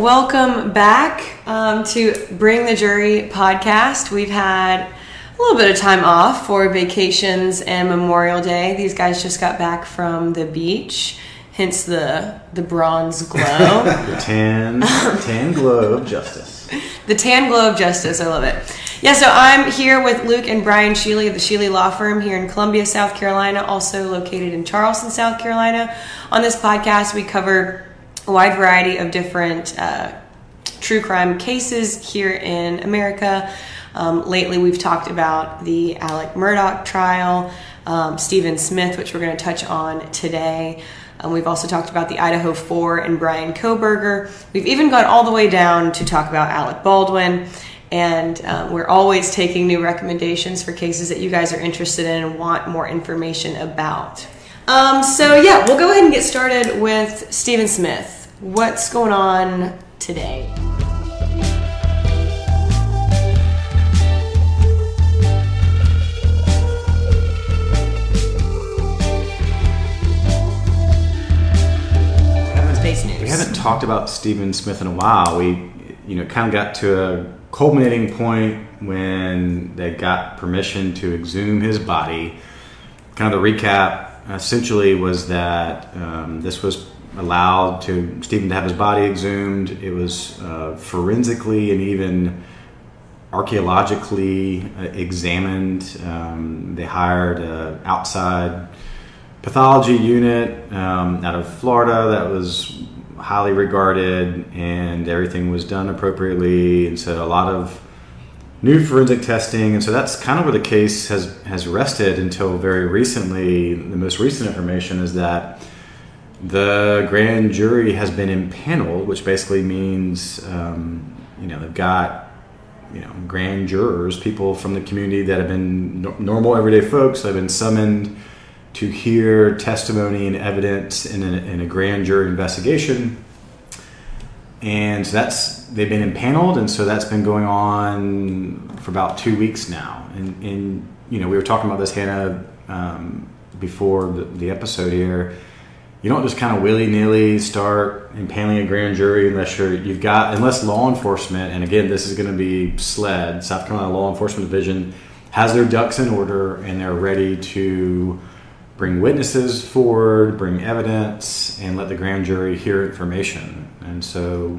Welcome back um, to Bring the Jury podcast. We've had a little bit of time off for vacations and Memorial Day. These guys just got back from the beach, hence the the bronze glow. the tan, tan glow of justice. The tan glow of justice. I love it. Yeah, so I'm here with Luke and Brian Sheely of the Sheely Law Firm here in Columbia, South Carolina, also located in Charleston, South Carolina. On this podcast, we cover a wide variety of different uh, true crime cases here in America. Um, lately, we've talked about the Alec Murdaugh trial, um, Stephen Smith, which we're going to touch on today. Um, we've also talked about the Idaho Four and Bryan Kohberger. We've even gone all the way down to talk about Alec Baldwin. And um, we're always taking new recommendations for cases that you guys are interested in and want more information about. Um, so, yeah, we'll go ahead and get started with Stephen Smith. What's going on today? We haven't talked about Stephen Smith in a while. We, you know, kind of got to a culminating point when they got permission to exhume his body. Kind of the recap essentially was that um, this was allowed to Stephen to have his body exhumed. It was uh, forensically and even archaeologically uh, examined. Um, they hired an outside pathology unit um, out of Florida that was highly regarded, and everything was done appropriately. And so a lot of new forensic testing, and so that's kind of where the case has has rested until very recently. The most recent information is that the grand jury has been impaneled, which basically means um, you know they've got you know grand jurors, people from the community that have been no- normal everyday folks. They've been summoned to hear testimony and evidence in a, in a grand jury investigation. And that's they've been impaneled, and so that's been going on for about two weeks now. And, and you know, we were talking about this, Hannah, um, before the, the episode here. You don't just kind of willy nilly start impaling a grand jury unless you're you've got unless law enforcement, and again, this is going to be SLED, South Carolina Law Enforcement Division, has their ducks in order and they're ready to bring witnesses forward, bring evidence, and let the grand jury hear information. And so,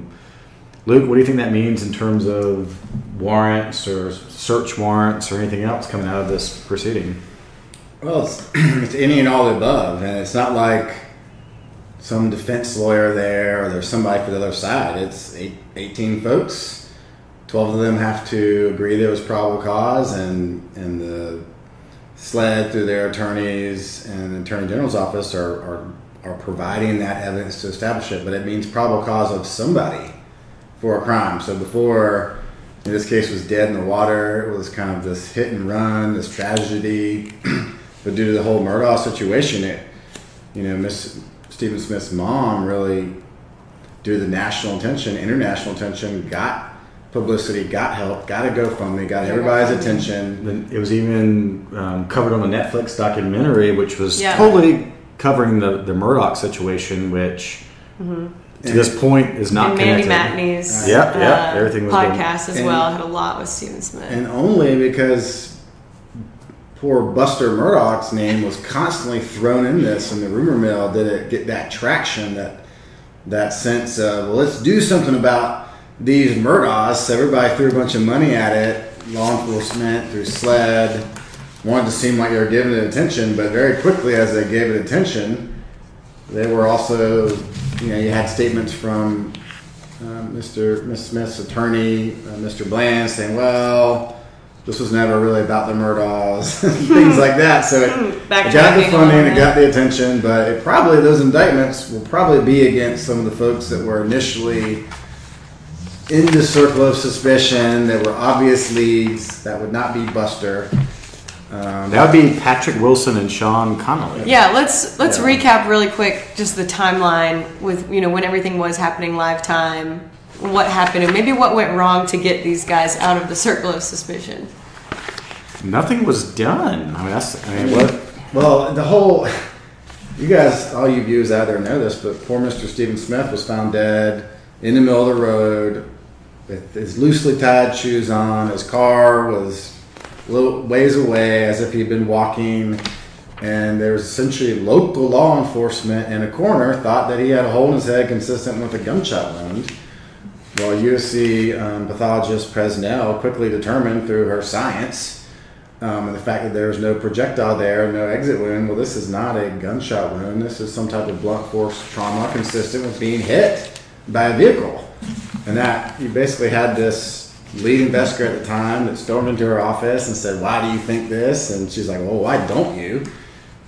Luke, what do you think that means in terms of warrants or search warrants or anything else coming out of this proceeding? Well, it's, it's any and all above, and it's not like some defense lawyer there or there's somebody for the other side. It's eight, 18 folks. 12 of them have to agree there was probable cause, and, and the SLED through their attorneys and the Attorney General's office are, are, are providing that evidence to establish it, but it means probable cause of somebody for a crime. So before in this case was dead in the water, it was kind of this hit and run, this tragedy. but due to the whole Murdaugh situation, it you know, Miss Stephen Smith's mom really due to the national attention, international attention, got publicity, got help, got a GoFundMe, got everybody's attention. It was even um, covered on a Netflix documentary, which was Yeah. totally covering the, the Murdaugh situation, which to this point is not and Mandy connected. Matney's Yep, yep, uh, everything was good. podcast as And- well had a lot with Steven Smith. And only because poor Buster Murdaugh's name was constantly thrown in this in the rumor mill did it get that traction that that sense of well let's do something about these Murdaughs. So everybody threw a bunch of money at it, law enforcement through SLED, wanted to seem like they were giving it attention, but very quickly as they gave it attention, they were also you know you had statements from uh, Mr. Miss Smith's attorney, uh, Mr. Bland, saying, "Well, this was never really about the Murdaughs, things like that." So it, it got the funding, it got the attention, but it probably those indictments will probably be against some of the folks that were initially in the circle of suspicion There were obvious leads. That would not be Buster. Um, That would be Patrick Wilson and Sean Connolly. Yeah, let's let's Yeah. recap really quick just the timeline with you know when everything was happening live time, what happened, and maybe what went wrong to get these guys out of the circle of suspicion. Nothing was done. I mean, that's. I mean, what? Well, the whole, you guys, all you viewers out there know this, but poor Mr. Stephen Smith was found dead in the middle of the road with his loosely tied shoes on. His car was a little ways away as if he'd been walking. And there was essentially local law enforcement in a corner thought that he had a hole in his head consistent with a gunshot wound. Well, USC um, pathologist Presnell quickly determined through her science um, and the fact that there was no projectile there, no exit wound. Well, this is not a gunshot wound. This is some type of blunt force trauma consistent with being hit by a vehicle. And that you basically had this lead investigator at the time that stormed into her office and said, "Why do you think this?" And she's like, "Well, why don't you?"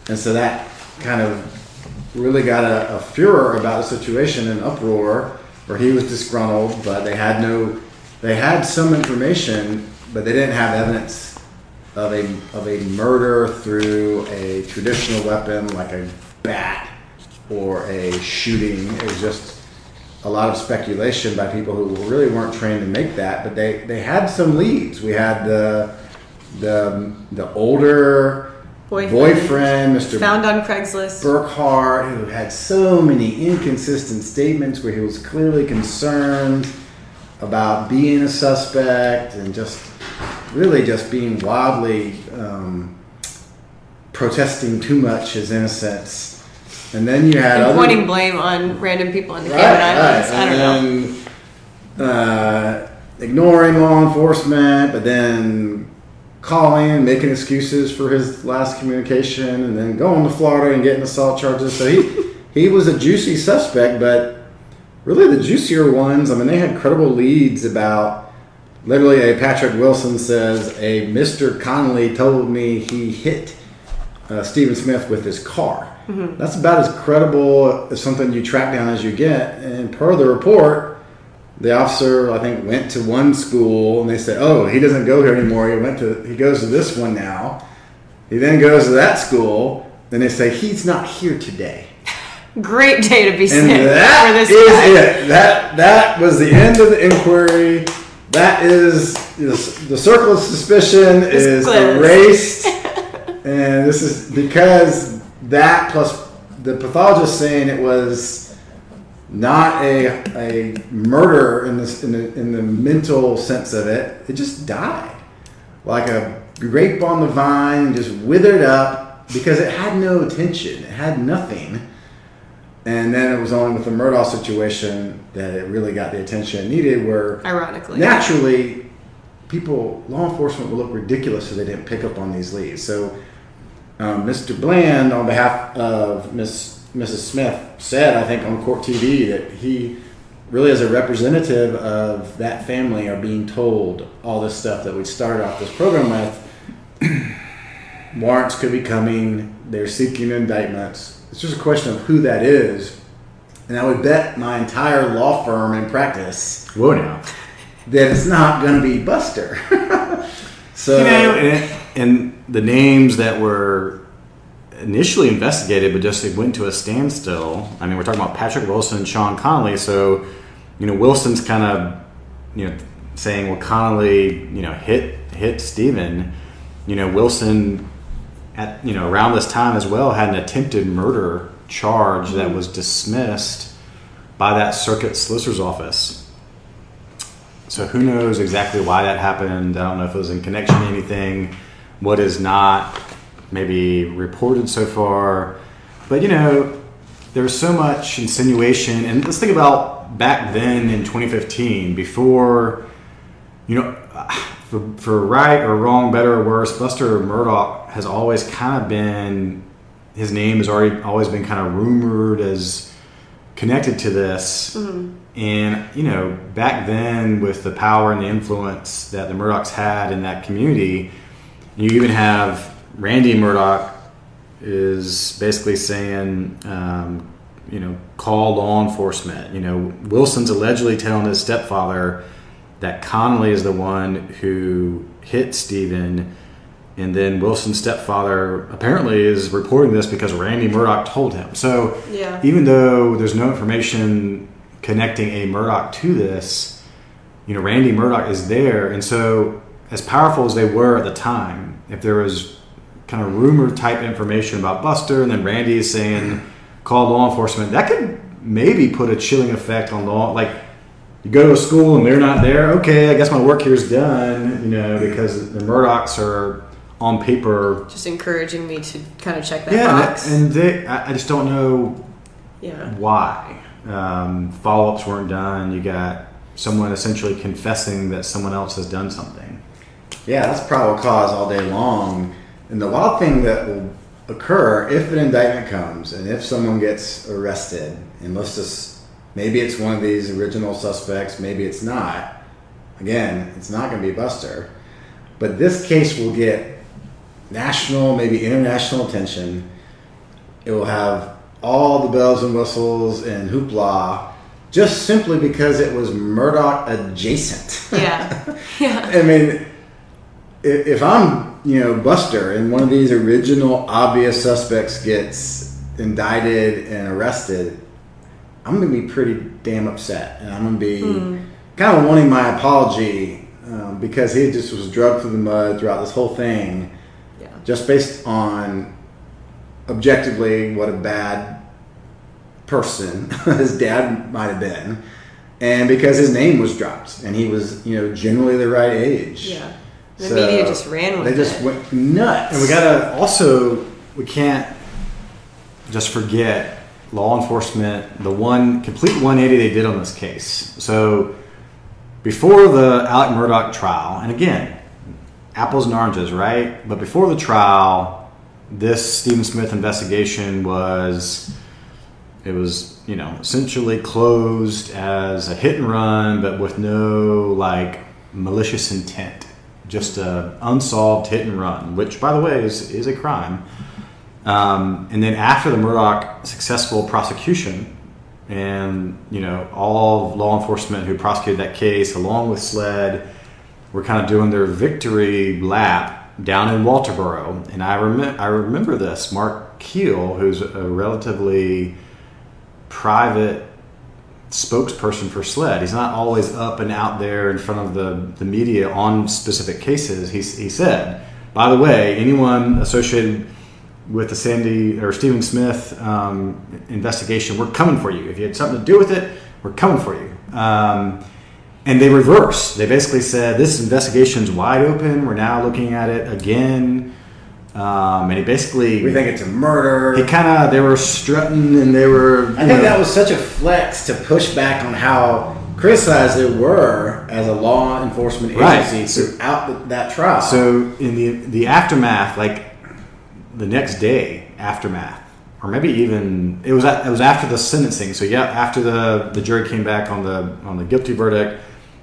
And so that kind of really got a, a furor about the situation, an uproar where he was disgruntled, but they had no, they had some information, but they didn't have evidence of a of a murder through a traditional weapon like a bat or a shooting. It was just a lot of speculation by people who really weren't trained to make that, but they, they had some leads. We had the the the older Boyfriend. boyfriend, Mr. Found on Craigslist. Burkhart, who had so many inconsistent statements where he was clearly concerned about being a suspect and just really just being wildly um, protesting too much his innocence. And then you had other pointing blame on random people in the right, Cayman Islands. right. I don't know. then, uh, ignoring law enforcement, but then calling, making excuses for his last communication, and then going to Florida and getting assault charges. So he he was a juicy suspect, but really the juicier ones. I mean, they had credible leads about. Literally, a Patrick Wilson says a Mr. Connolly told me he hit uh, Stephen Smith with his car. Mm-hmm. That's about as credible as something you track down as you get. And per the report, the officer I think went to one school and they said, "Oh, he doesn't go here anymore. He went to he goes to this one now." He then goes to that school. Then they say he's not here today, Great day to be and sick that for this is guy. it. That that was the end of the inquiry. That is the, the circle of suspicion is erased, and this is because that plus the pathologist saying it was not a, a murder in this in the, in the mental sense of it. It just died like a grape on the vine, just withered up because it had no attention. It had nothing. And then it was only with the Murdaugh situation that it really got the attention it needed. Where Ironically. naturally, people, law enforcement would look ridiculous if they didn't pick up on these leads. So, um, Mr. Bland, on behalf of Miss Mrs. Smith, said, I think on court TV, that he really, as a representative of that family, are being told all this stuff that we started off this program with. Warrants could be coming. They're seeking indictments. It's just a question of who that is. And I would bet my entire law firm in practice Whoa now. that it's not going to be Buster. so You know, and, and the names that were initially investigated, but just it went to a standstill. I mean, we're talking about Patrick Wilson and Sean Connolly. So, you know, Wilson's kind of, you know, saying, well, Connolly, you know, hit hit Stephen. You know, Wilson at you know around this time as well had an attempted murder charge that was dismissed by that circuit solicitor's office. So who knows exactly why that happened? I don't know if it was in connection to anything. What is not maybe reported so far, but you know, there's so much insinuation. And let's think about back then in 2015, before you know, for, for right or wrong, better or worse, Buster Murdaugh has always kind of been his name has already always been kind of rumored as connected to this. Mm-hmm. And you know, back then with the power and the influence that the Murdaughs had in that community, you even have Randy Murdaugh is basically saying, um, you know, call law enforcement. You know, Wilson's allegedly telling his stepfather that Connolly is the one who hit Stephen. And then Wilson's stepfather apparently is reporting this because Randy Murdaugh told him. So Yeah. even though there's no information connecting a Murdaugh to this, you know, Randy Murdaugh is there. And so, as powerful as they were at the time, if there was kind of rumor type information about Buster and then Randy is saying, call law enforcement, that could maybe put a chilling effect on law. Like, you go to a school and they're not there. Okay, I guess my work here is done. You know, because the Murdaughs are on paper. Just encouraging me to kind of check that box. Yeah, box. and they, I I just don't know yeah. why. Um, Follow ups weren't done. You got someone essentially confessing that someone else has done something. Yeah, that's probable cause all day long. And the wild thing that will occur if an indictment comes and if someone gets arrested, and let's just maybe it's one of these original suspects, maybe it's not. Again, it's not going to be Buster. But this case will get national, maybe international attention. It will have all the bells and whistles and hoopla just simply because it was Murdaugh adjacent. Yeah. Yeah. I mean, if I'm, you know, Buster and one of these original obvious suspects gets indicted and arrested, I'm going to be pretty damn upset. And I'm going to be kind of wanting my apology um, because he just was drugged through the mud throughout this whole thing Yeah. just based on objectively what a bad person his dad might have been and because his name was dropped and he was you know generally the right age Yeah. The So, media just ran with it. they just it. went nuts And we gotta also we can't just forget law enforcement the one complete 180 they did on this case. So before the Alec Murdaugh trial, and again, apples and oranges, right? But before the trial, this Stephen Smith investigation was it was you know essentially closed as a hit and run, but with no like malicious intent, just a unsolved hit and run, which by the way is is a crime. Um, and then after the Murdaugh successful prosecution, and you know all law enforcement who prosecuted that case, along with SLED, were kind of doing their victory lap down in Walterboro. And I remember I remember this. Mark Keel, who's a relatively private spokesperson for SLED. He's not always up and out there in front of the, the media on specific cases. He, he said, by the way, anyone associated with the Sandy or Stephen Smith um, investigation, we're coming for you. If you had something to do with it, we're coming for you. Um, and they reversed. They basically said this investigation's wide open. We're now looking at it again. Um, and he basically we think it's a murder he kind of they were strutting and they were. I think that was such a flex to push back on how criticized they were as a law enforcement Right. agency throughout the, that trial. So in the the aftermath, like the next day aftermath, or maybe even it was at, it was after the sentencing. So yeah, after the the jury came back on the on the guilty verdict,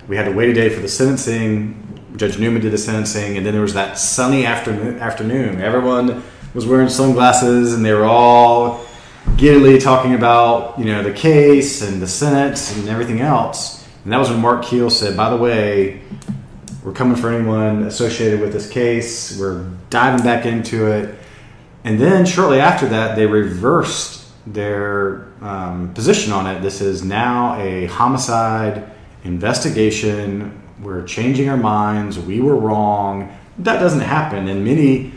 we had to wait a day for the sentencing. Judge Newman did the sentencing, and then there was that sunny afternoon. Afternoon, everyone was wearing sunglasses, and they were all giddily talking about you know the case and the sentence and everything else. And that was when Mark Keel said, "By the way, we're coming for anyone associated with this case. We're diving back into it." And then shortly after that, they reversed their um, position on it. This is now a homicide investigation. We're changing our minds. We were wrong. That doesn't happen. And many,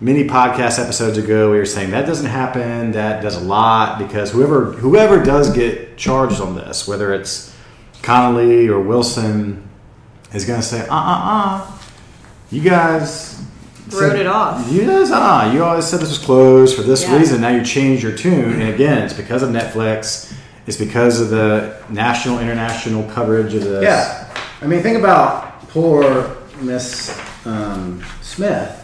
many podcast episodes ago, we were saying that doesn't happen. That does a lot because whoever whoever does get charged on this, whether it's Connolly or Wilson, is going to say, uh, uh, uh, you guys Wrote it off. You guys, ah, you always said this was closed for this Yeah. reason. Now you change your tune, and again, it's because of Netflix. It's because of the national, international coverage of this. Yeah, I mean, think about poor Miss um, Smith,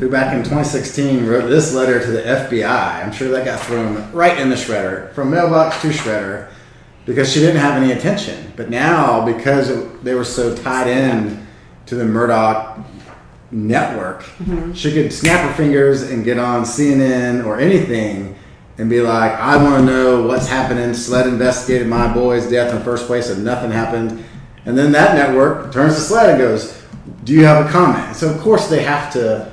who back in 2016 wrote this letter to the FBI. I'm sure that got thrown right in the shredder, from mailbox to shredder, because she didn't have any attention. But now, because it, they were so tied in to the Murdaugh network, she could snap her fingers and get on CNN or anything and be like, I want to know what's happening. Sled investigated my boy's death in the first place and nothing happened. And then that network turns the Sled and goes, Do you have a comment? So, of course, they have to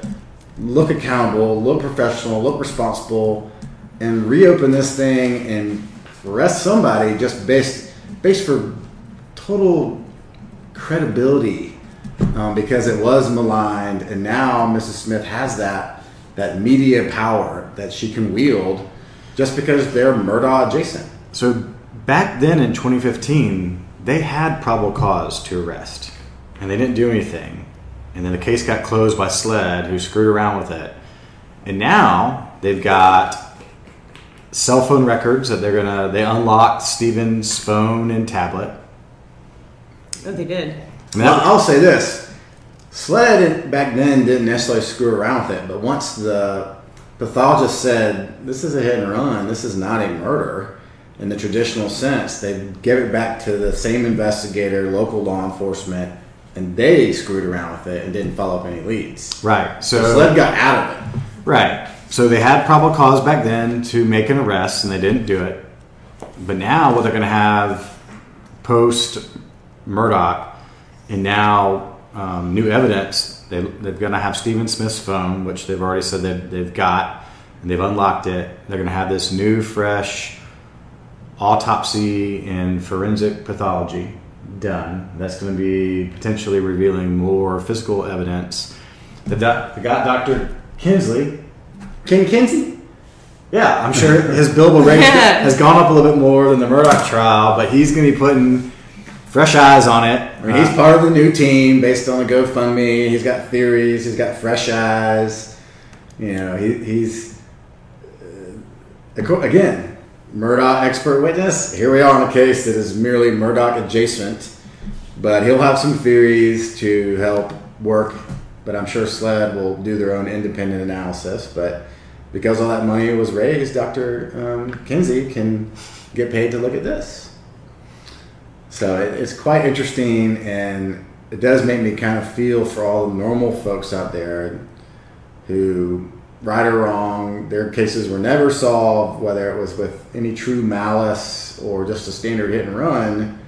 look accountable, look professional, look responsible, and reopen this thing and arrest somebody just based, based for total credibility um, because it was maligned, and now Mrs. Smith has that that media power that she can wield just because they're Murdaugh adjacent. So back then in 2015, they had probable cause to arrest, and they didn't do anything. And then the case got closed by SLED, who screwed around with it. And now they've got cell phone records that they're gonna they unlocked Stephen's phone and tablet. Oh, they did. And well, I'll say this: SLED back then didn't necessarily screw around with it, but once the pathologist said this is a hit and run, this is not a murder in the traditional sense, they gave it back to the same investigator, local law enforcement, and they screwed around with it and didn't follow up any leads. right. So So SLED got out of it. Right. So they had probable cause back then to make an arrest, and they didn't do it. But now, what they're going to have post Murdaugh, and now um, new evidence, they, they're going to have Stephen Smith's phone, which they've already said they've, they've got, and they've unlocked it. They're going to have this new, fresh autopsy and forensic pathology done. That's going to be potentially revealing more physical evidence. The, doc, the guy, Dr. Kinsley, King Kinsey? yeah, I'm sure his billable rate has gone up a little bit more than the Murdaugh trial, but he's going to be putting fresh eyes on it. I mean, he's part of the new team based on the GoFundMe. He's got theories. He's got fresh eyes. You know, he, he's uh, again Murdaugh expert witness. Here we are on a case that is merely Murdaugh adjacent, but he'll have some theories to help work. But I'm sure SLED will do their own independent analysis. But because all that money was raised, Dr. Um, Kinsey can get paid to look at this. So it, it's quite interesting, and it does make me kind of feel for all the normal folks out there who, right or wrong, their cases were never solved, whether it was with any true malice or just a standard hit and run.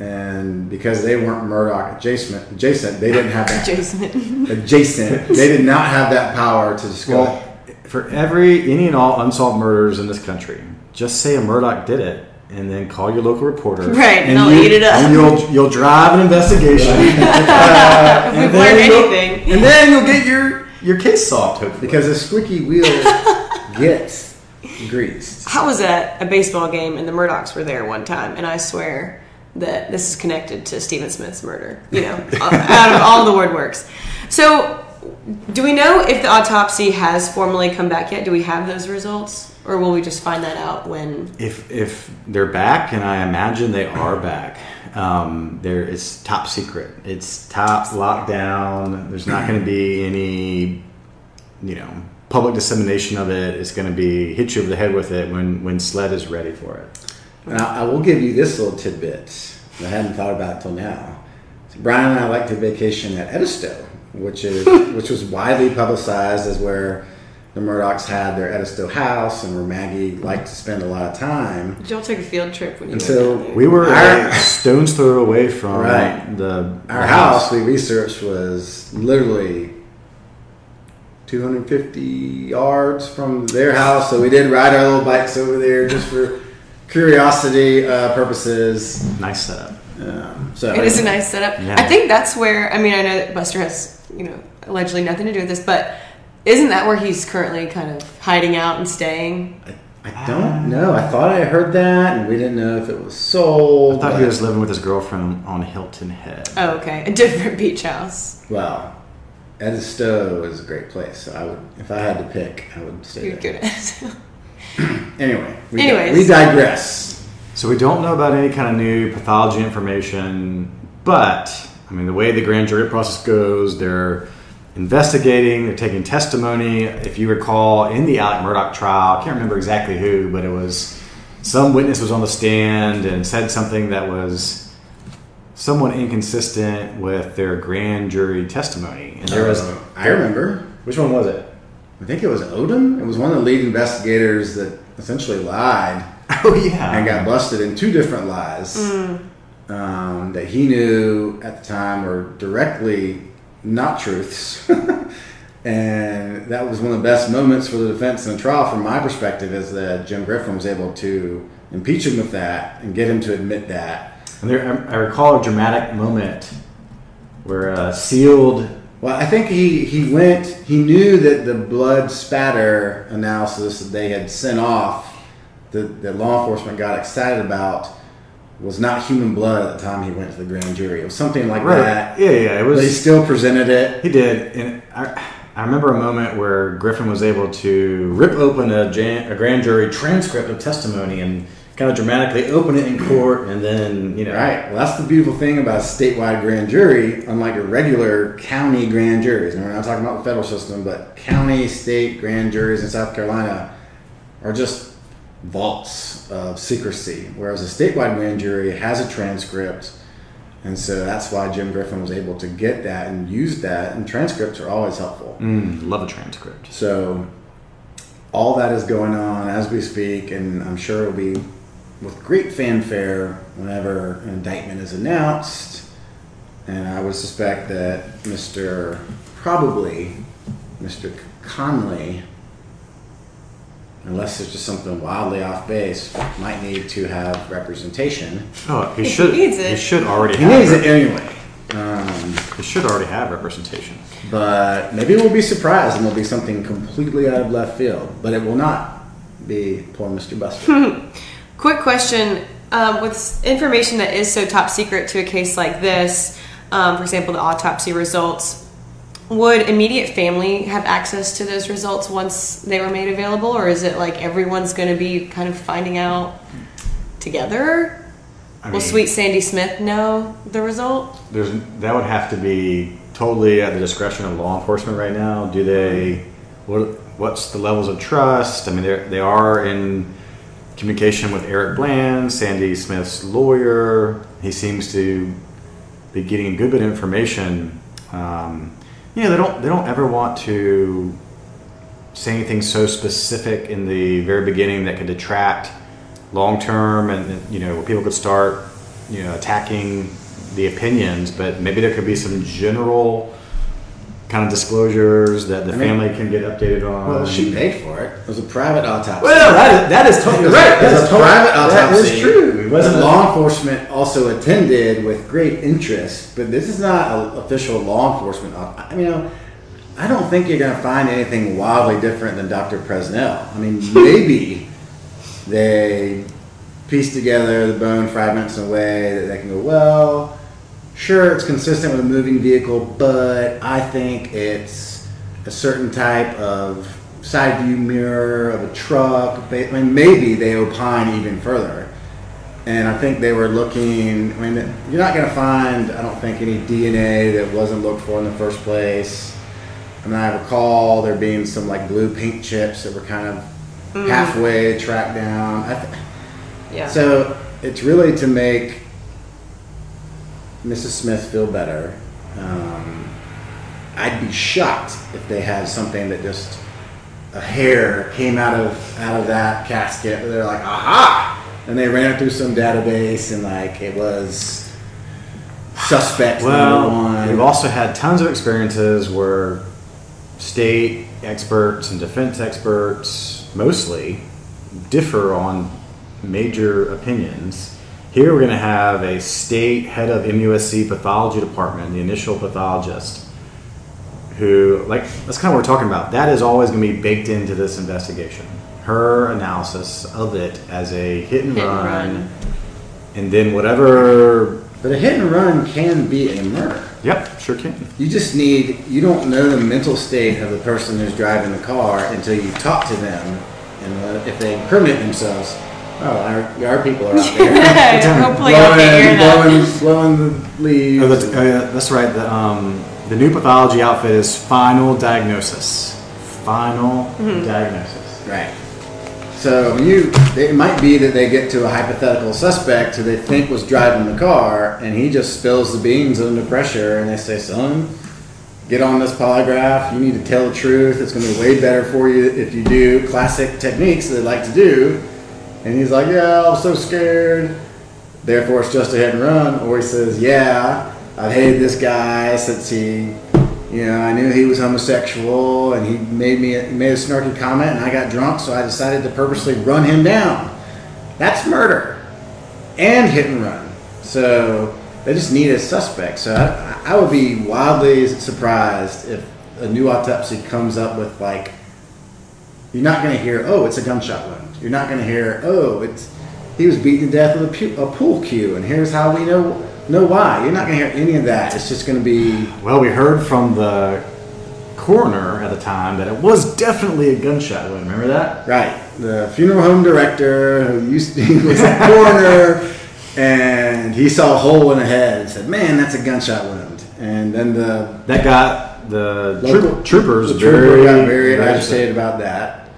And because they weren't Murdaugh adjacent, adjacent, they didn't have that Jason. adjacent. They did not have that power to just go. Well, for every any and all unsolved murders in this country, just say a Murdaugh did it, and then call your local reporter. Right, and and they'll you, eat it up. And you'll you'll drive an investigation. uh, If we've and learned you'll- anything. and then you'll get your your case solved. Hopefully, because a squeaky wheel gets greased. I was at a baseball game and the Murdaughs were there one time, and I swear that this is connected to Stephen Smith's murder. You know, out of all the word works. So, do we know if the autopsy has formally come back yet? Do we have those results, or will we just find that out when? if if they're back, and I imagine they are back, um, there it's top secret. It's top lockdown. There's not going to be any, you know, public dissemination of it. It's going to be hit you over the head with it when when SLED is ready for it. I, I will give you this little tidbit that I hadn't thought about till now. So Brian and I like to vacation at Edisto, which is which was widely publicized as where the Murdaughs had their Edisto house and where Maggie liked to spend a lot of time. Did y'all take a field trip when you Until went down there? We were Our- a stone's throw away from Right. the Our the house we researched was literally 250 yards from their house, so we did ride our little bikes over there just for curiosity uh, purposes. Nice setup. Um, so It is a nice setup. Yeah. I think that's where I mean I know that Buster has you know allegedly nothing to do with this, but isn't that where he's currently kind of hiding out and staying? I don't know. I thought I heard that, and we didn't know if it was sold. I thought he was living with his girlfriend on Hilton Head. Oh, okay, a different beach house. Well, Edisto is a great place. So I would, if I had to pick, I would stay You're there. good at it. Anyway, we, Anyways. we digress. So we don't know about any kind of new pathology information, but I mean the way the grand jury process goes, they're investigating, they're taking testimony. If you recall, in the Alec Murdaugh trial, I can't remember exactly who, but it was some witness was on the stand and said something that was somewhat inconsistent with their grand jury testimony. And there was, Uh, I remember. which one was it? I think it was Odom. It was one of the lead investigators that essentially lied Oh yeah, and got busted in two different lies um, that he knew at the time were directly not truths. and that was one of the best moments for the defense in the trial, from my perspective, is that Jim Griffin was able to impeach him with that and get him to admit that. And there, I I recall a dramatic moment where a sealed Well, I think he, he went, he knew that the blood spatter analysis that they had sent off, that, that law enforcement got excited about, was not human blood at the time he went to the grand jury. It was something like Right. that. Yeah, yeah. It But he still presented it. He did, and I, I remember a moment where Griffin was able to rip open a, jan, a grand jury transcript of testimony and kind of dramatically open it in court, and then you know, Right. Well, that's the beautiful thing about a statewide grand jury, unlike a regular county grand juries. And we're not talking about the federal system, but county, state grand juries in South Carolina are just vaults of secrecy. Whereas a statewide grand jury has a transcript. And so that's why Jim Griffin was able to get that and use that. And transcripts are always helpful. Mm, love a transcript. So all that is going on as we speak, and I'm sure it'll be with great fanfare whenever an indictment is announced. And I would suspect that Mr. probably Mr. Conley, unless there's just something wildly off base, might need to have representation. Oh, he He should. needs it. He should already. He have needs it anyway. Um, He should already have representation. But maybe we'll be surprised and it'll be something completely out of left field. But it will not be poor Mr. Buster. Quick question: um, With information that is so top secret to a case like this, um, for example, the autopsy results, would immediate family have access to those results once they were made available, or is it like everyone's going to be kind of finding out together? I Will mean, Sweet Sandy Smith know the result? There's that would have to be totally at the discretion of law enforcement right now. Do they? What what's the levels of trust? I mean, they they are in communication with Eric Bland, Sandy Smith's lawyer. He seems to be getting a good bit of information. Um, you know, they don't they don't ever want to say anything so specific in the very beginning that could detract long term and you know where people could start you know attacking the opinions but maybe there could be some general kind of disclosures that the I mean- family can get updated on well, she paid for it. It was a private autopsy. well that is, that is totally right It was That's a private autopsy. is true it wasn't law enforcement also attended with great interest. But this is not an official law enforcement. I mean, you know, I don't think you're going to find anything wildly different than Dr. Presnell. I mean, maybe they piece together the bone fragments in a way that they can go, well, sure, it's consistent with a moving vehicle, but I think it's a certain type of side view mirror of a truck. I mean, maybe they opine even further. And I think they were looking. I mean, you're not going to find, I don't think, any DNA that wasn't looked for in the first place. I mean, I recall there being some like blue paint chips that were kind of mm. halfway tracked down. I th- Yeah. so it's really to make Mrs. Smith feel better. Um, I'd be shocked if they had something that just a hair came out of out of that casket. They're like, aha! And they ran it through some database, and like it was suspect number well one. we've also had tons of experiences where state experts and defense experts mostly differ on major opinions. Here we're going to have a state head of MUSC pathology department, the initial pathologist, who, like, that's kind of what we're talking about. That is always going to be baked into this investigation. Her analysis of it as a hit and, Hit and run, run. and then whatever. but a hit and run can be a murder. Yep, sure can. You just need, you don't know the mental state of the person who's driving the car until you talk to them. And uh, if they incriminate themselves, oh, our, our people are out there. Hopefully, you'll hear that. blowing, blowing the leaves. Oh, that's, oh, yeah, that's right. The, um, the new pathology outfit is final diagnosis. Final diagnosis. Right. So when you, it might be that they get to a hypothetical suspect who they think was driving the car, and he just spills the beans under pressure, and they say, "Son, get on this polygraph. You need to tell the truth. It's going to be way better for you if you do classic techniques that they like to do." And he's like, "Yeah, I'm so scared." Therefore, it's just a hit and run. Or he says, "Yeah, I've hated this guy since he." You know, I knew he was homosexual, and he made me he made a snarky comment, and I got drunk, so I decided to purposely run him down. That's murder and hit and run. So they just need a suspect. So I, I would be wildly surprised if a new autopsy comes up with like, you're not going to hear, oh, it's a gunshot wound. You're not going to hear, oh, it's he was beaten to death with a, pu- a pool cue, and here's how we know know why. You're not going to hear any of that. It's just going to be Well, we heard from the coroner at the time that it was definitely a gunshot wound. Remember that? right. The funeral home director who used to be was a coroner, and he saw a hole in the head and said, "Man, that's a gunshot wound." And then the That got the local troop, troopers the trooper very, got very very agitated about that.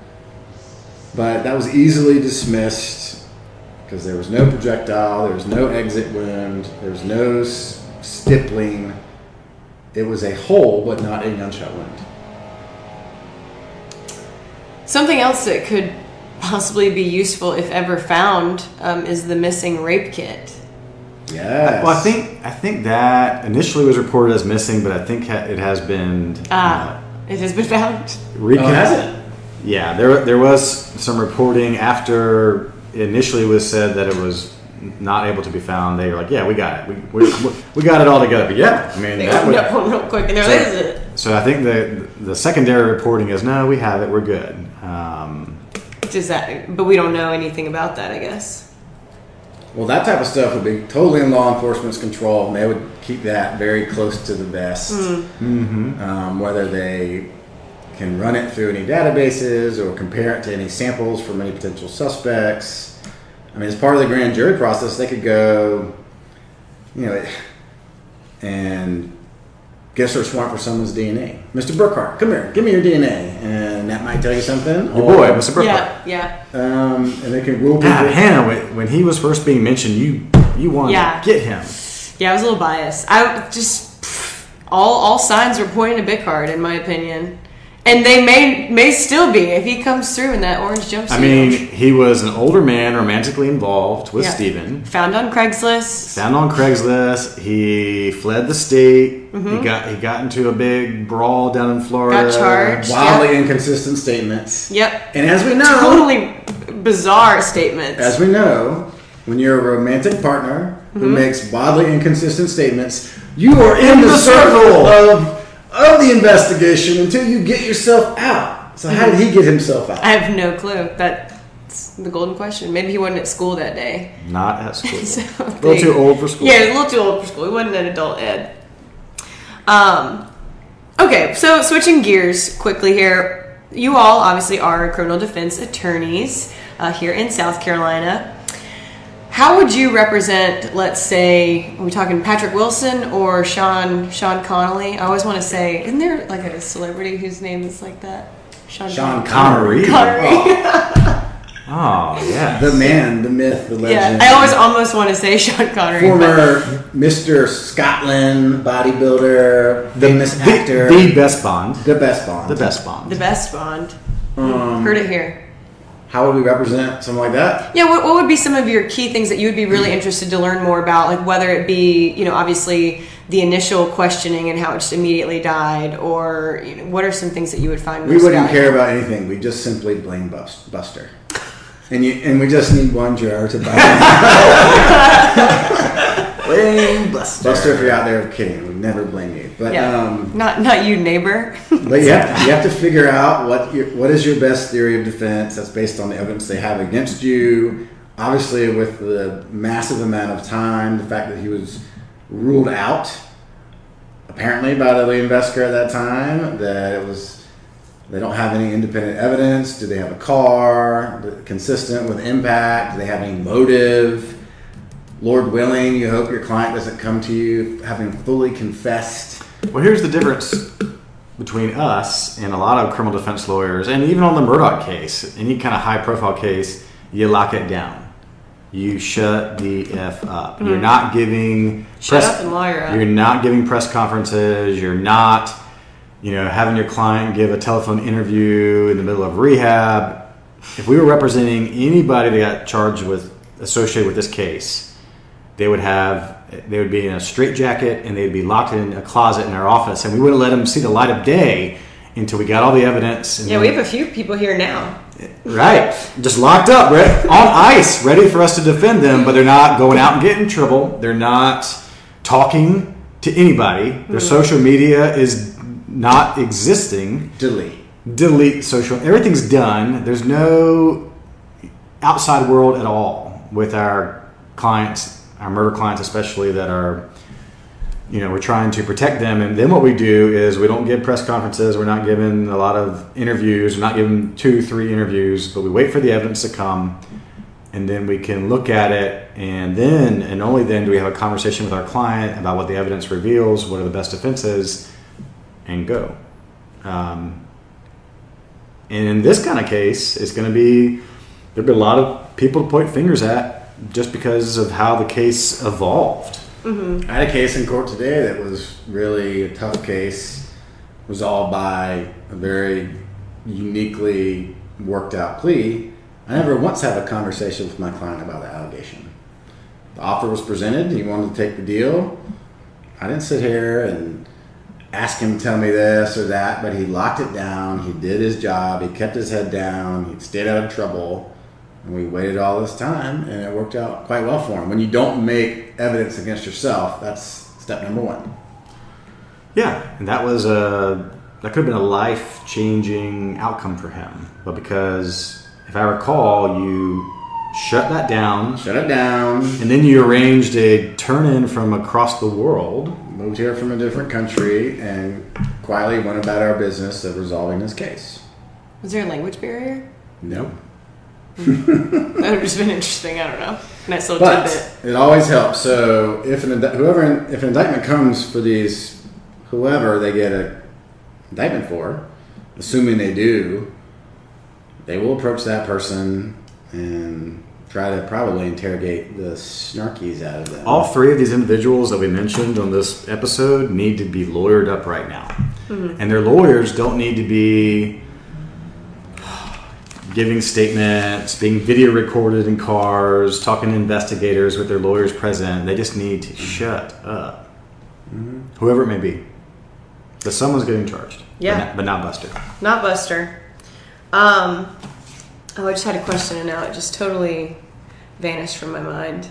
But that was easily dismissed because there was no projectile, there was no exit wound, there was no stippling. It was a hole, but not a gunshot wound. Something else that could possibly be useful if ever found um, is the missing rape kit. Yes. Well, I think I think that initially was reported as missing, but I think ha- it has been Ah, it has been found. uh, recon- Oh, has it? Yeah, there there was some reporting after initially it was said that it was not able to be found. They were like, "Yeah, we got it. We, we, we got it all together." But yeah, I mean, They that opened would, up one real quick and there So- is it. so I think the the secondary reporting is no, we have it. We're good. Um, Does that? But we don't know anything about that. I guess. Well, that type of stuff would be totally in law enforcement's control, and they would keep that very close to the vest. Um, whether they can run it through any databases or compare it to any samples from any potential suspects. I mean, as part of the grand jury process, they could go, you know, and get a search warrant for someone's DNA. Mr. Burkhart, come here, give me your DNA, and that might tell you something. your Or, boy, Mr. Burkhart. Yeah, yeah. Um, and they can rule people. God, Hannah, when, when he was first being mentioned, you you wanted Yeah. to get him. Yeah, I was a little biased. I just pff, all all signs were pointing to Bickard, in my opinion, and they may may still be if he comes through in that orange jumpsuit. I mean, he was an older man, romantically involved with Yeah. Stephen. found on Craigslist. Found on Craigslist. He fled the state. Mm-hmm. He got he got into a big brawl down in Florida. Got charged. wildly inconsistent statements. Yep. And as we know, Totally bizarre statements. as we know, when you're a romantic partner Mm-hmm. who makes wildly inconsistent statements, you are in the circle of of the investigation until you get yourself out. So how did he get himself out? I have no clue. That's the golden question. Maybe he wasn't at school that day. Not at school. So a little they- too old for school. Yeah, a little too old for school. He wasn't an adult ed. Um, okay, so switching gears quickly here. You all obviously are criminal defense attorneys uh, here in South Carolina. How would you represent, let's say, are we talking Patrick Wilson or Sean Sean Connolly? I always want to say, isn't there like a celebrity whose name is like that? Sean, Sean Connery. Connery. Oh yeah. The man, the myth, the legend. yeah. I always almost want to say Sean Connery. but- former Mr. Scotland bodybuilder, famous the, actor, the best Bond. the best Bond. The best Bond. The best Bond. Um, Heard it here. How would we represent something like that? Yeah, what, what would be some of your key things that you would be really mm-hmm. interested to learn more about? Like whether it be, you know, obviously the initial questioning and how it just immediately died, or you know, what are some things that you would find We wouldn't valuable? care about anything. We just simply blame Bus- Buster. And you and we just need one juror to buy. Blame Buster. Buster, if you're out there kidding, we never blame you. But Yeah, um, not not you, neighbor. but you have, you have to figure out what your, what is your best theory of defense. That's based on the evidence they have against you. Obviously, with the massive amount of time, the fact that he was ruled out, apparently by the lead investigator at that time, that it was they don't have any independent evidence. Do they have a car consistent with impact? Do they have any motive? Lord willing, you hope your client doesn't come to you having fully confessed. Well, here's the difference between us and a lot of criminal defense lawyers, and even on the Murdaugh case, any kind of high profile case, you lock it down. You shut the f up. You're not giving Mm-hmm. Shut up and lawyer up. You're not giving press conferences. You're not, you know, having your client give a telephone interview in the middle of rehab. If we were representing anybody that got charged with associated with this case, they would have they would be in a straitjacket and they'd be locked in a closet in our office, and we wouldn't let them see the light of day until we got all the evidence. And yeah, then- we have a few people here now. Right. Just locked up, re- on ice, ready for us to defend them, but they're not going out and getting in trouble. They're not talking to anybody. Their mm-hmm. social media is not existing. Delete. Delete social. Everything's done. There's no outside world at all. with our clients, our murder clients especially, that are, you know, we're trying to protect them. And then what we do is we don't give press conferences. We're not giving a lot of interviews. We're not giving two, three interviews, but we wait for the evidence to come. And then we can look at it, and then and only then do we have a conversation with our client about what the evidence reveals, what are the best defenses, and go. Um, and in this kind of case, it's going to be there'll be a lot of people to point fingers at just because of how the case evolved. Mm-hmm. I had a case in court today that was really a tough case, resolved by a very uniquely worked out plea. I never once had a conversation with my client about the allegation. The offer was presented, he wanted to take the deal. I didn't sit here and ask him to tell me this or that, but he locked it down. He did his job. He kept his head down. He stayed out of trouble. And we waited all this time, and it worked out quite well for him. When you don't make evidence against yourself, that's step number one. Yeah, and that was a that could have been a life changing outcome for him. But because if I recall, you shut that down, Shut it down. and then you arranged a turn in from across the world. Moved here from a different country, and quietly went about our business of resolving this case. Was there a language barrier? Nope. Hmm. That would just been interesting. I don't know. Nice little But tidbit. it always helps. So if an indi- whoever if an indictment comes for these whoever they get an indictment for, assuming they do, they will approach that person and try to probably interrogate the snarkies out of them. All three of these individuals that we mentioned on this episode need to be lawyered up right now. Hmm. And their lawyers don't need to be giving statements, being video recorded in cars, talking to investigators with their lawyers present. They just need to shut up. Whoever it may be. But someone's getting charged. Yeah. But not, but not Buster. Not Buster. Um, oh, I just had a question and now it just totally vanished from my mind.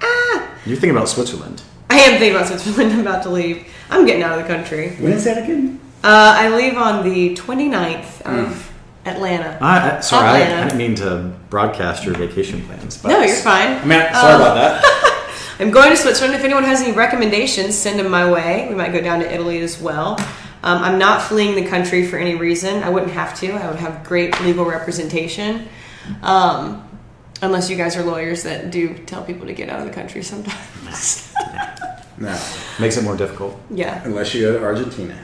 Ah! You're thinking about Switzerland. I am thinking about Switzerland. I'm about to leave. I'm getting out of the country. when is that again? Uh, I leave on the 29th of Atlanta. I, I, sorry, I, I didn't mean to broadcast your vacation plans. But No, you're fine. I mean, sorry Um, about that. I'm going to Switzerland. If anyone has any recommendations, send them my way. We might go down to Italy as well. Um, I'm not fleeing the country for any reason. I wouldn't have to. I would have great legal representation. Um, unless you guys are lawyers that do tell people to get out of the country sometimes. No, Makes it more difficult. yeah. unless you go to Argentina.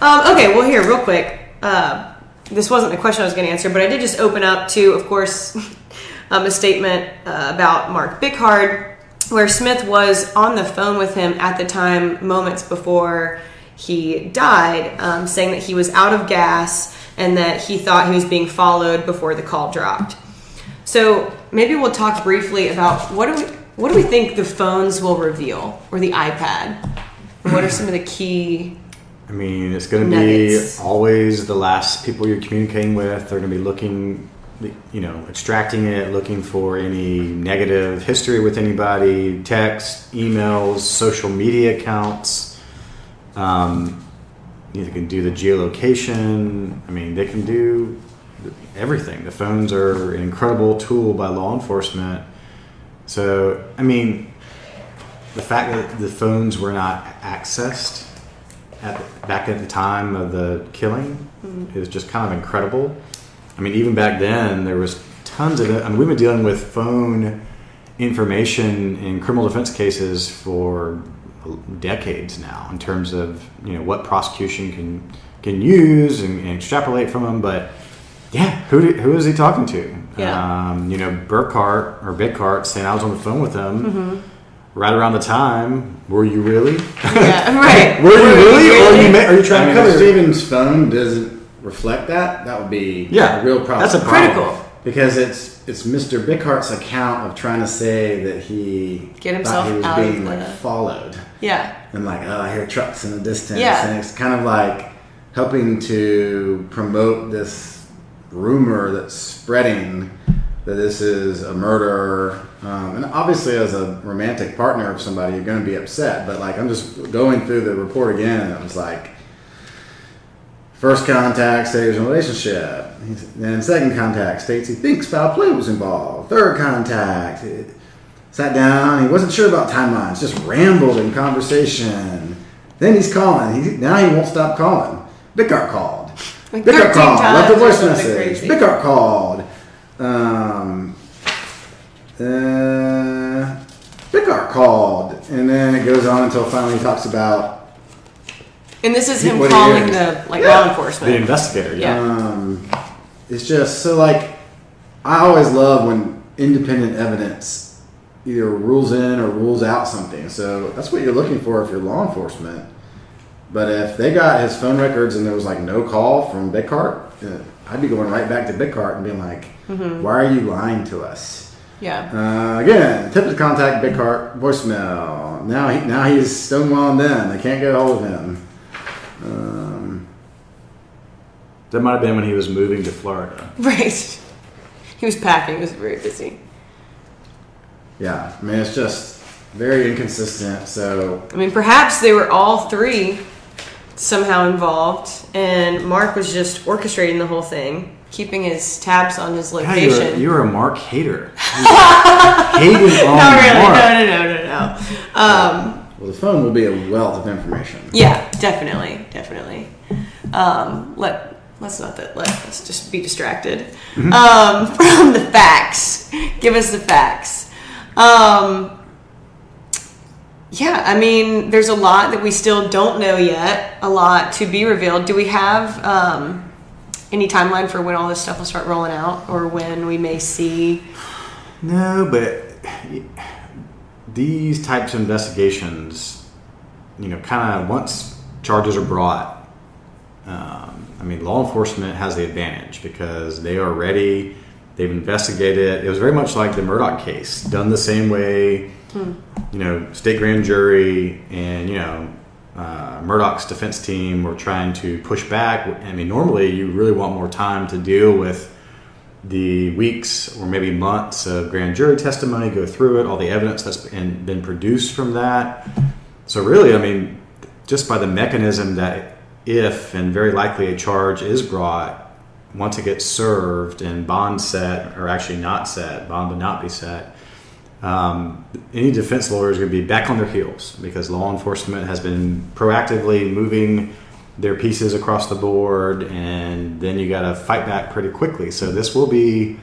Um, okay, well, here, real quick. Uh, this wasn't the question I was going to answer, but I did just open up to, of course, um, a statement uh, about Mark Bickard, where Smith was on the phone with him at the time, moments before he died, um, saying that he was out of gas and that he thought he was being followed before the call dropped. So maybe we'll talk briefly about what do we what do we think the phones will reveal or the iPad? What are some of the key I mean, it's going to be always the last people you're communicating with. They're going to be looking, you know, extracting it, looking for any negative history with anybody, text, emails, social media accounts. Um, you they can do the geolocation. I mean, they can do everything. The phones are an incredible tool by law enforcement. So, I mean, the fact that the phones were not accessed at, back at the time of the killing is just kind of incredible. I mean, even back then, there was tons of it. I mean, we've been dealing with phone information in criminal defense cases for decades now, in terms of you know what prosecution can can use and, and extrapolate from them. But yeah, who do, who is he talking to? Yeah. Um, you know, Burkhart or Bickhart saying I was on the phone with him right around the time. Were you really? Yeah, right. Were you really, or are you, ma- are you I trying mean, to if cover? Stephen's phone doesn't reflect that, that would be Yeah, a real problem. that's a problem. Critical. because it's it's Mr. Bickhart's account of trying to say that he Get himself thought he was out being the- like followed Yeah. and like oh I hear trucks in the distance Yeah. and it's kind of like helping to promote this rumor that's spreading that this is a murder um, and obviously as a romantic partner of somebody you're going to be upset but like I'm just going through the report again and it was like First contact states there's a relationship. Then second contact states he thinks foul play was involved. Third contact eh, sat down. He wasn't sure about timelines. Just rambled in conversation. Then he's calling. He, now he won't stop calling. Bickart called. Like Bickart 13 called. Left a voice message. Bickart called. Um, uh, Bickart called, and then it goes on until finally he talks about And this is him What do calling hear? the like Yeah. law The investigator, yeah. Yeah. um, it's just so like I always love when independent evidence either rules in or rules out something. So that's what you're looking for if you're law enforcement. But if they got his phone records and there was like no call from Bickart, uh, I'd be going right back to Bickart and being like, "Why are you lying to us?" Yeah. Uh, again, attempt to contact Bickart voicemail. Now he now he's stonewalling them. They can't get a hold of him. Um, That might have been when he was moving to Florida. Right. He was packing. He was very busy. yeah, I mean it's just very inconsistent. So I mean, perhaps they were all three somehow involved, and Mark was just orchestrating the whole thing, keeping his tabs on his God, you location. you're a Mark hater. Hated on no, really, Mark. no, no, no, no, no. Um, well, the phone will be a wealth of information. yeah, definitely, definitely. Um, let let's not that. Let, let's just be distracted um, from the facts. Give us the facts. Um, yeah, I mean, there's a lot that we still don't know yet. A lot to be revealed. Do we have um, any timeline for when all this stuff will start rolling out, or when we may see? No, but these types of investigations, you know, kind of once charges are brought, um, I mean, law enforcement has the advantage because they are ready. They've investigated. It was very much like the Murdaugh case, done the same way. You know, state grand jury and you know uh, Murdaugh's defense team were trying to push back. I mean, normally you really want more time to deal with the weeks or maybe months of grand jury testimony, go through it, all the evidence that's been, been produced from that. So, really, I mean, just by the mechanism that if and very likely a charge is brought, once it gets served and bond set, or actually not set, bond would not be set, um, any defense lawyer is going to be back on their heels because law enforcement has been proactively moving their pieces across the board, and then you got to fight back pretty quickly. So this will be,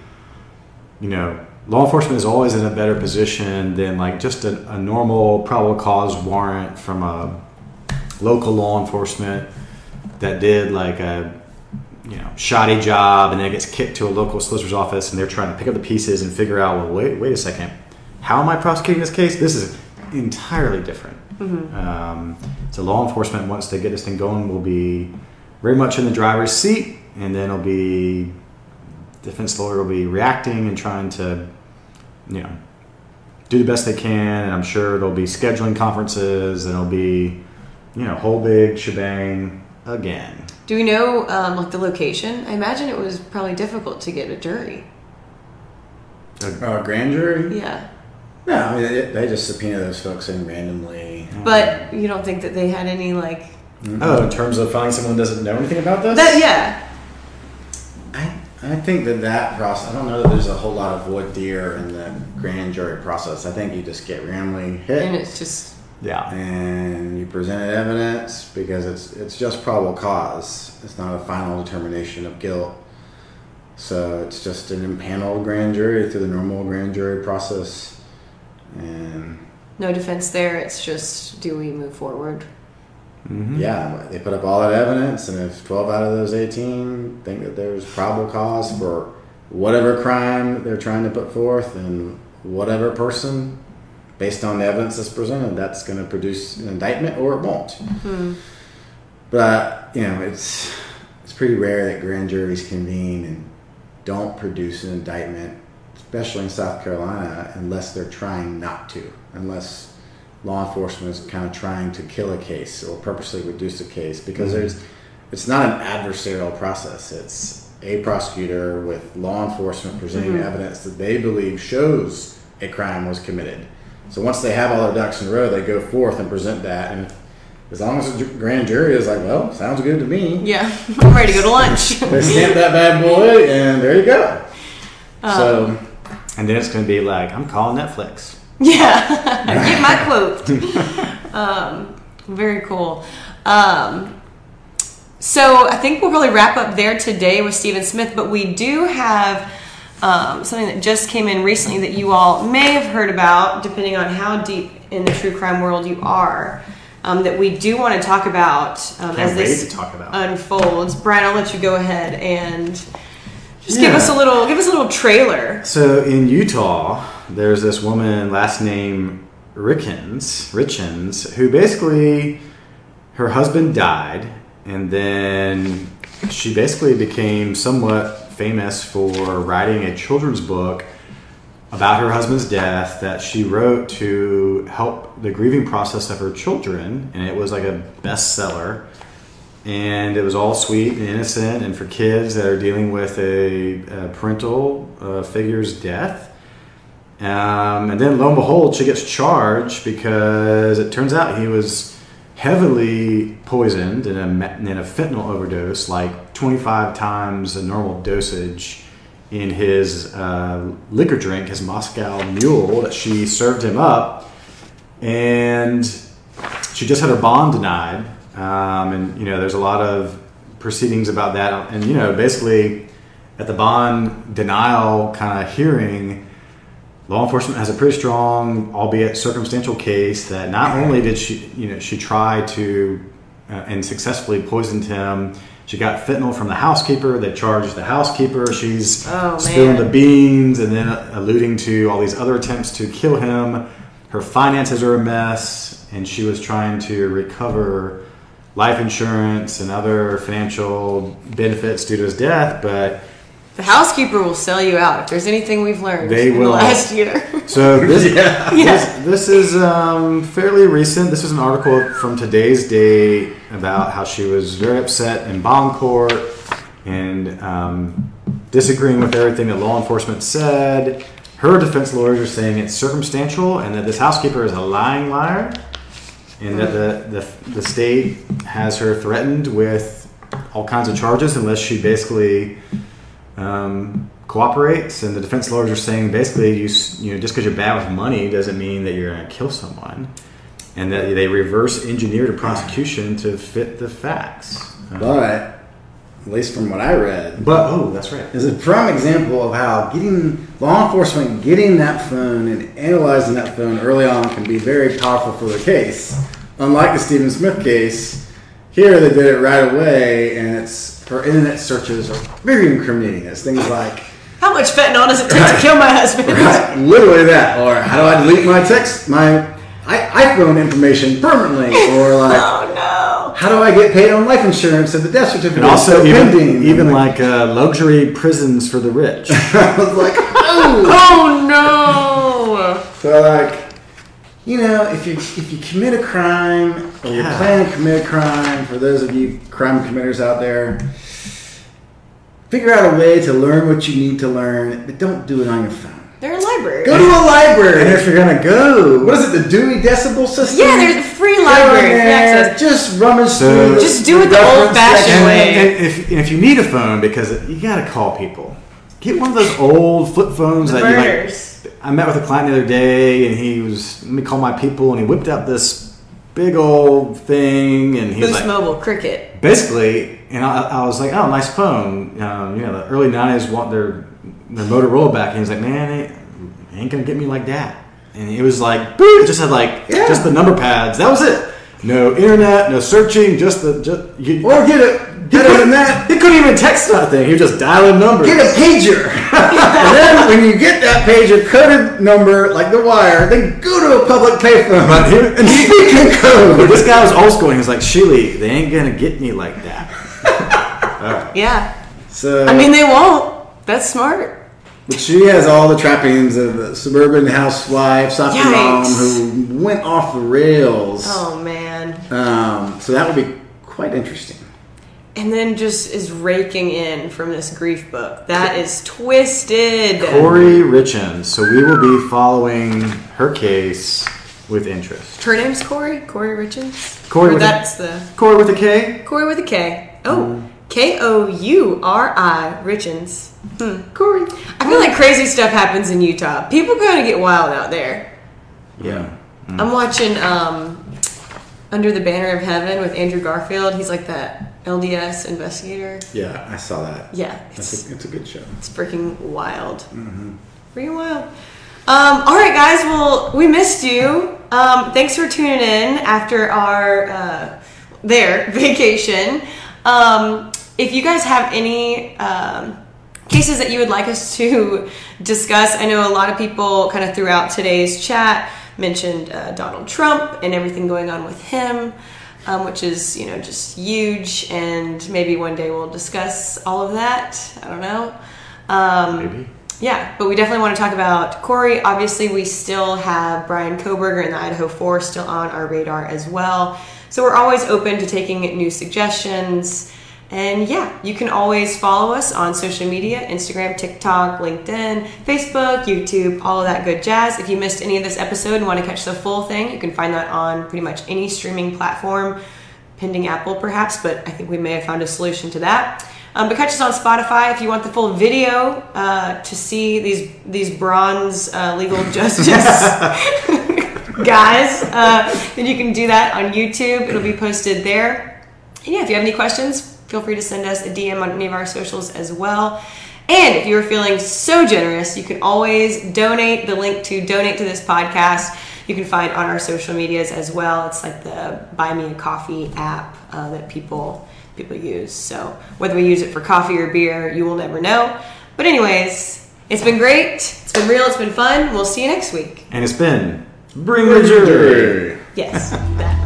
you know, law enforcement is always in a better position than like just a, a normal probable cause warrant from a local law enforcement that did like a you know shoddy job and then it gets kicked to a local solicitor's office and they're trying to pick up the pieces and figure out well wait wait a second how am I prosecuting this case this is entirely different um, so law enforcement once they get this thing going will be very much in the driver's seat and then it'll be defense lawyer will be reacting and trying to you know do the best they can and I'm sure it'll be scheduling conferences and it'll be you know whole big shebang again Do we know um, like the location? I imagine it was probably difficult to get a jury. A grand jury? Yeah, No, I mean, they, they just subpoena those folks in randomly. but you don't think that they had any like mm-hmm. Oh, in terms of finding someone who doesn't know anything about this? that? Yeah, I, I think that that process, I don't know that there's a whole lot of voir dire in the grand jury process. I think you just get randomly hit and hit it's just Yeah. and you presented evidence because it's it's just probable cause. It's not a final determination of guilt. So it's just an impaneled grand jury through the normal grand jury process. And no defense there. It's just do we move forward? Mm-hmm. Yeah, they put up all that evidence, and if 12 out of those 18 think that there's probable cause for whatever crime they're trying to put forth, and whatever person, based on the evidence that's presented, that's going to produce an indictment or it won't. But you know, it's it's pretty rare that grand juries convene and don't produce an indictment, especially in South Carolina, unless they're trying not to, unless law enforcement is kind of trying to kill a case or purposely reduce a case because mm-hmm. there's it's not an adversarial process. It's a prosecutor with law enforcement presenting mm-hmm. evidence that they believe shows a crime was committed. So once they have all their ducks in a row, they go forth and present that, and as long as the grand jury is like, well, sounds good to me. Yeah, I'm ready to go to lunch. They stamp that bad boy, and there you go. Um, so And then it's going to be like, I'm calling Netflix. yeah, get my quote. um, very cool. Um, so I think we'll really wrap up there today with Stephen Smith, but we do have um, something that just came in recently that you all may have heard about, depending on how deep in the true crime world you are. Um, that we do want to talk about um, as this talk about. unfolds. Brian, I'll let you go ahead and just give us a little give us a little trailer. So in Utah, there's this woman, last name Rickens, Richins, who basically her husband died, and then she basically became somewhat famous for writing a children's book about her husband's death that she wrote to help the grieving process of her children, and it was like a bestseller. And it was all sweet and innocent, and for kids that are dealing with a, a parental uh, figure's death. Um, and then lo and behold, she gets charged because it turns out he was heavily poisoned in a, in a fentanyl overdose, like 25 times the normal dosage in his uh, liquor drink, his Moscow Mule, that she served him up. And she just had her bond denied. Um, and, you know, there's a lot of proceedings about that. And, you know, basically at the bond denial kind of hearing, law enforcement has a pretty strong, albeit circumstantial case that not only did she, you know, she try to uh, and successfully poisoned him. She got fentanyl from the housekeeper. They charged the housekeeper. She's Oh, spilling the beans and then alluding to all these other attempts to kill him. Her finances are a mess, and she was trying to recover life insurance and other financial benefits due to his death, but The housekeeper will sell you out if there's anything we've learned They in will. the last year. So this, Yeah. this, this is um, fairly recent. This is an article from today's day about how she was very upset in bond court and um, disagreeing with everything that law enforcement said. Her defense lawyers are saying it's circumstantial and that this housekeeper is a lying liar, and that the, the, the state has her threatened with all kinds of charges unless she basically um, cooperates, and the defense lawyers are saying basically, you you know, just because you're bad with money doesn't mean that you're going to kill someone, and that they reverse engineered a prosecution to fit the facts. Uh, But at least from what I read, but oh, that's right. is a prime example of how getting law enforcement getting that phone and analyzing that phone early on can be very powerful for the case. Unlike the Stephen Smith case, here they did it right away, and it's her internet searches are very incriminating. It's things like How much fentanyl does it take to kill my husband? right, literally that, or how do I delete my text my I, iPhone information permanently, or like How do I get paid on life insurance if the death certificate And also, is even, pending? even I'm like uh, luxury prisons for the rich. I was like, oh. Oh no! So like, you know, if you if you commit a crime or you're planning to commit a crime, for those of you crime committers out there, figure out a way to learn what you need to learn, but don't do it on your phone. They're a library. Go to a library. and if you're gonna go, what is it, the Dewey Decibel System? yeah, there's a free library in free there, access. Just rummage So- through. Just do it the reference old-fashioned way. And, and if, and if you need a phone, because you gotta call people, get one of those old flip phones The that you like. I met with a client the other day, and he was let me call my people, and he whipped out this big old thing, and he was Boost like, Mobile Cricket. basically, and I, I was like, oh, nice phone. Um, you know, the early '90s want their their Motorola back, and he was like, man, it ain't gonna get me like that. And it was like, boop, it just had like Yeah. just the number pads. That was it. No internet, no searching, just the just. You, Or get a he better couldn't- than that. He couldn't even text that thing. He was just dialing numbers. Get a pager. and then when you get that pager coded number like the wire, then go to a public payphone But he- and speak in But code. this guy was old school. and He was like, Sheely, they ain't gonna get me like that. Yeah. So I mean, they won't. That's smart. But she has all the trappings of the suburban housewife, soccer mom who went off the rails. Oh man. Um, so that would be quite interesting. And then just is raking in from this grief book. That is twisted. Kouri Richins. So we will be following her case with interest. Her name's Kouri. Kouri Richins. Corey Or with a- that's the Corey with a K. Corey with a K. Oh, Mm. K O U R I Richins. Hmm. Kouri. I feel like crazy stuff happens in Utah. People gotta get wild out there. Yeah. I'm watching um, Under the Banner of Heaven with Andrew Garfield. He's like that LDS investigator. Yeah, I saw that. Yeah, That's it's a, it's a good show. it's freaking wild. Freaking wild. Um, all right, guys. Well, we missed you. Um, thanks for tuning in after our uh, their vacation. Um, if you guys have any um, cases that you would like us to discuss, I know a lot of people kind of throughout today's chat mentioned uh, Donald Trump and everything going on with him. Um, which is, you know, just huge, and maybe one day we'll discuss all of that. I don't know. Um, Maybe. yeah, but we definitely want to talk about Kouri. Obviously, we still have Bryan Kohberger and the Idaho Four still on our radar as well. So we're always open to taking new suggestions. And yeah, you can always follow us on social media Instagram, TikTok, LinkedIn, Facebook, YouTube, all of that good jazz. If you missed any of this episode and want to catch the full thing, you can find that on pretty much any streaming platform, pending Apple perhaps, but I think we may have found a solution to that. Um, but catch us on Spotify if you want the full video uh, to see these these bronze uh, legal justice guys. Uh, then you can do that on YouTube. It'll be posted there. And yeah, if you have any questions, feel free to send us a DM on any of our socials as well. And if you are feeling so generous, you can always donate. The link to donate to this podcast you can find on our social medias as well. It's like the Buy Me a Coffee app uh, that people people use. So whether we use it for coffee or beer, you will never know. But anyways, it's been great. It's been real. It's been fun. We'll see you next week. And it's been Bring the Jury. Jury. Yes, that.